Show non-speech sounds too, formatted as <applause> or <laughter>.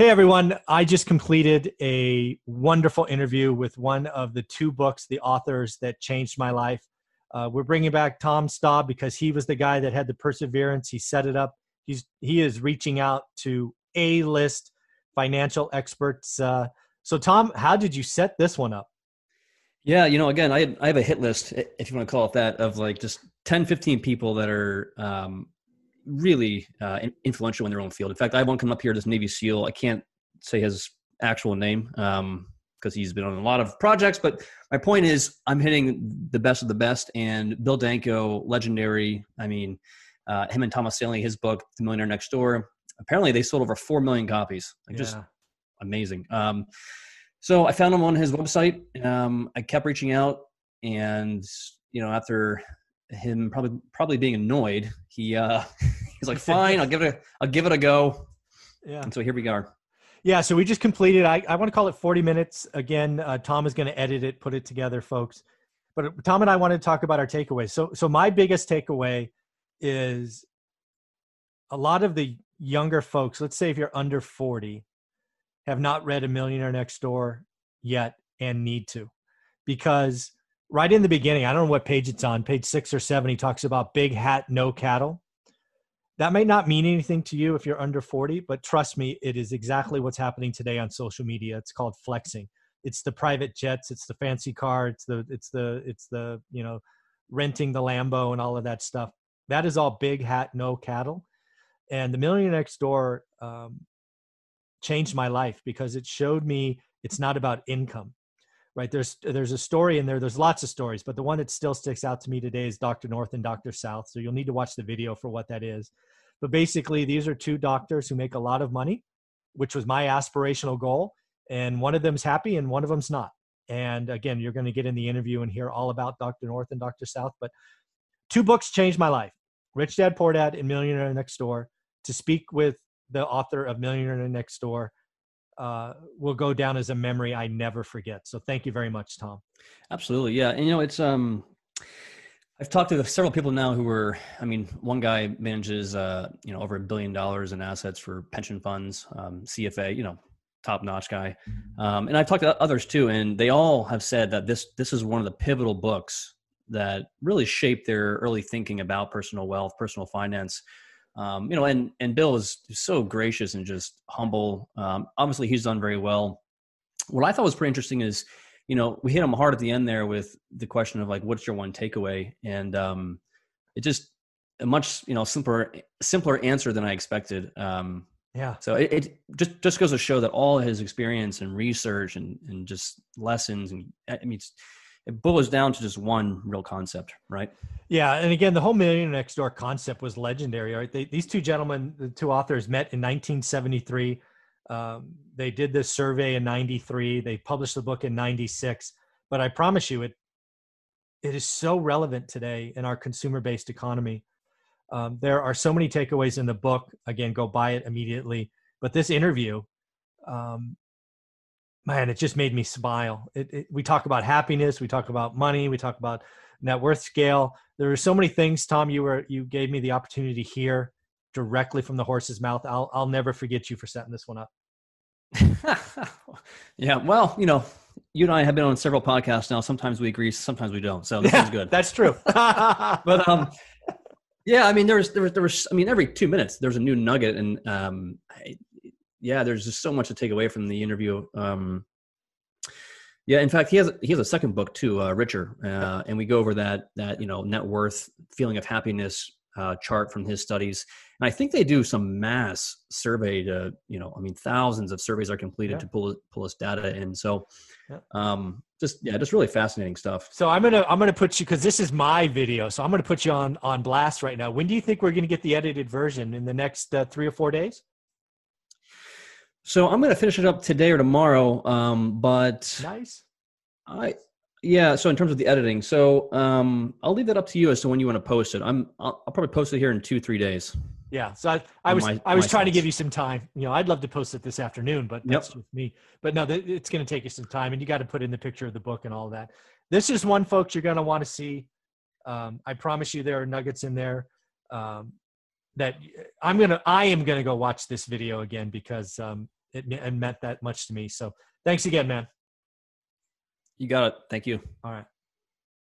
Hey everyone, I just completed a wonderful interview with one of the two books, the authors that changed my life. Uh, we're bringing back Tom Staab because he was the guy that had the perseverance. He set it up. He's he is reaching out to a list financial experts. Uh, so Tom, how did you set this one up? Yeah, you know, again, I I have a hit list, if you want to call it that, of like just 10, 15 people that are um, really uh, influential in their own field. In fact, I have one come up here, this Navy SEAL. I can't say his actual name because um, he's been on a lot of projects. But my point is, I'm hitting the best of the best. And Bill Danko, legendary. I mean, uh, him and Thomas Stanley, his book, The Millionaire Next Door. Apparently, they sold over four million copies. Like yeah. Just amazing. Um, so I found him on his website. Um, I kept reaching out, and you know, after him probably probably being annoyed, he uh, <laughs> he's like, "Fine, I'll <laughs> give it a I'll give it a go." Yeah. And so here we are. Yeah, so we just completed. I, I want to call it 40 minutes. Again, uh, Tom is going to edit it, put it together, folks. But Tom and I want to talk about our takeaways. So, so my biggest takeaway is a lot of the younger folks. Let's say if you're under 40, have not read A Millionaire Next Door yet and need to, because right in the beginning, I don't know what page it's on, page six or seven, he talks about big hat, no cattle. That may not mean anything to you if you're under 40, but trust me, it is exactly what's happening today on social media. It's called flexing. It's the private jets, it's the fancy car, it's the it's the it's the, you know, renting the Lambo and all of that stuff. That is all big hat, no cattle. And the Millionaire Next Door um, changed my life because it showed me it's not about income right? There's there's a story in there there's lots of stories but the one that still sticks out to me today is dr north and dr south so you'll need to watch the video for what that is. But basically these are two doctors who make a lot of money which was my aspirational goal and one of them's happy and one of them's not. And again you're going to get in the interview and hear all about dr north and dr south but two books changed my life rich dad poor dad and millionaire next door to speak with the author of millionaire next door uh, will go down as a memory I never forget. So thank you very much, Tom. Absolutely, yeah. And you know, it's um, I've talked to several people now who were. I mean, one guy manages uh, you know over a billion dollars in assets for pension funds, um, CFA. You know, top notch guy. Um, and I've talked to others too, and they all have said that this this is one of the pivotal books that really shaped their early thinking about personal wealth, personal finance um, you know, and and Bill is so gracious and just humble. Um, obviously, he's done very well. What I thought was pretty interesting is, you know, we hit him hard at the end there with the question of like, what's your one takeaway? And um, it just a much you know simpler simpler answer than I expected. Um, yeah. So it, it, just just goes to show that all his experience and research and and just lessons and I mean, it's, it boils down to just one real concept, right? Yeah, and again, the whole Millionaire Next Door concept was legendary. Right, they, these two gentlemen, the two authors, met in 1973. Um, they did this survey in '93. They published the book in '96. But I promise you, it it is so relevant today in our consumer-based economy. Um, there are so many takeaways in the book. Again, go buy it immediately. But this interview, um, man, it just made me smile. It, it, we talk about happiness, we talk about money, we talk about net worth scale. There are so many things, Tom. You were you gave me the opportunity to hear directly from the horse's mouth. I'll I'll never forget you for setting this one up. <laughs> yeah, well, you know, you and I have been on several podcasts now. Sometimes we agree, sometimes we don't. So this <laughs> yeah, is good. That's true. <laughs> but um, yeah, I mean, there was there was there was I mean, every two minutes there's a new nugget, and um, yeah, there's just so much to take away from the interview. Um, yeah, in fact, he has he has a second book too, uh, Richer, uh, and we go over that that you know net worth, feeling of happiness uh, chart from his studies. And I think they do some mass survey to you know, I mean, thousands of surveys are completed yeah. to pull pull this data in. So, yeah. um, just yeah, just really fascinating stuff. So I'm gonna I'm gonna put you because this is my video, so I'm gonna put you on on blast right now. When do you think we're gonna get the edited version in the next uh, three or four days? So I'm going to finish it up today or tomorrow. Um, but nice. I yeah. So in terms of the editing, so um, I'll leave that up to you as to when you want to post it. I'm I'll, I'll probably post it here in two three days. Yeah. So I, I was my, I was trying to give you some time. You know, I'd love to post it this afternoon, but that's yep. just me. But no, th- it's going to take you some time, and you got to put in the picture of the book and all that. This is one, folks, you're going to want to see. Um, I promise you, there are nuggets in there. Um, that I'm gonna I am gonna go watch this video again because um, it, it meant that much to me. So thanks again, man. You got it. Thank you. All right.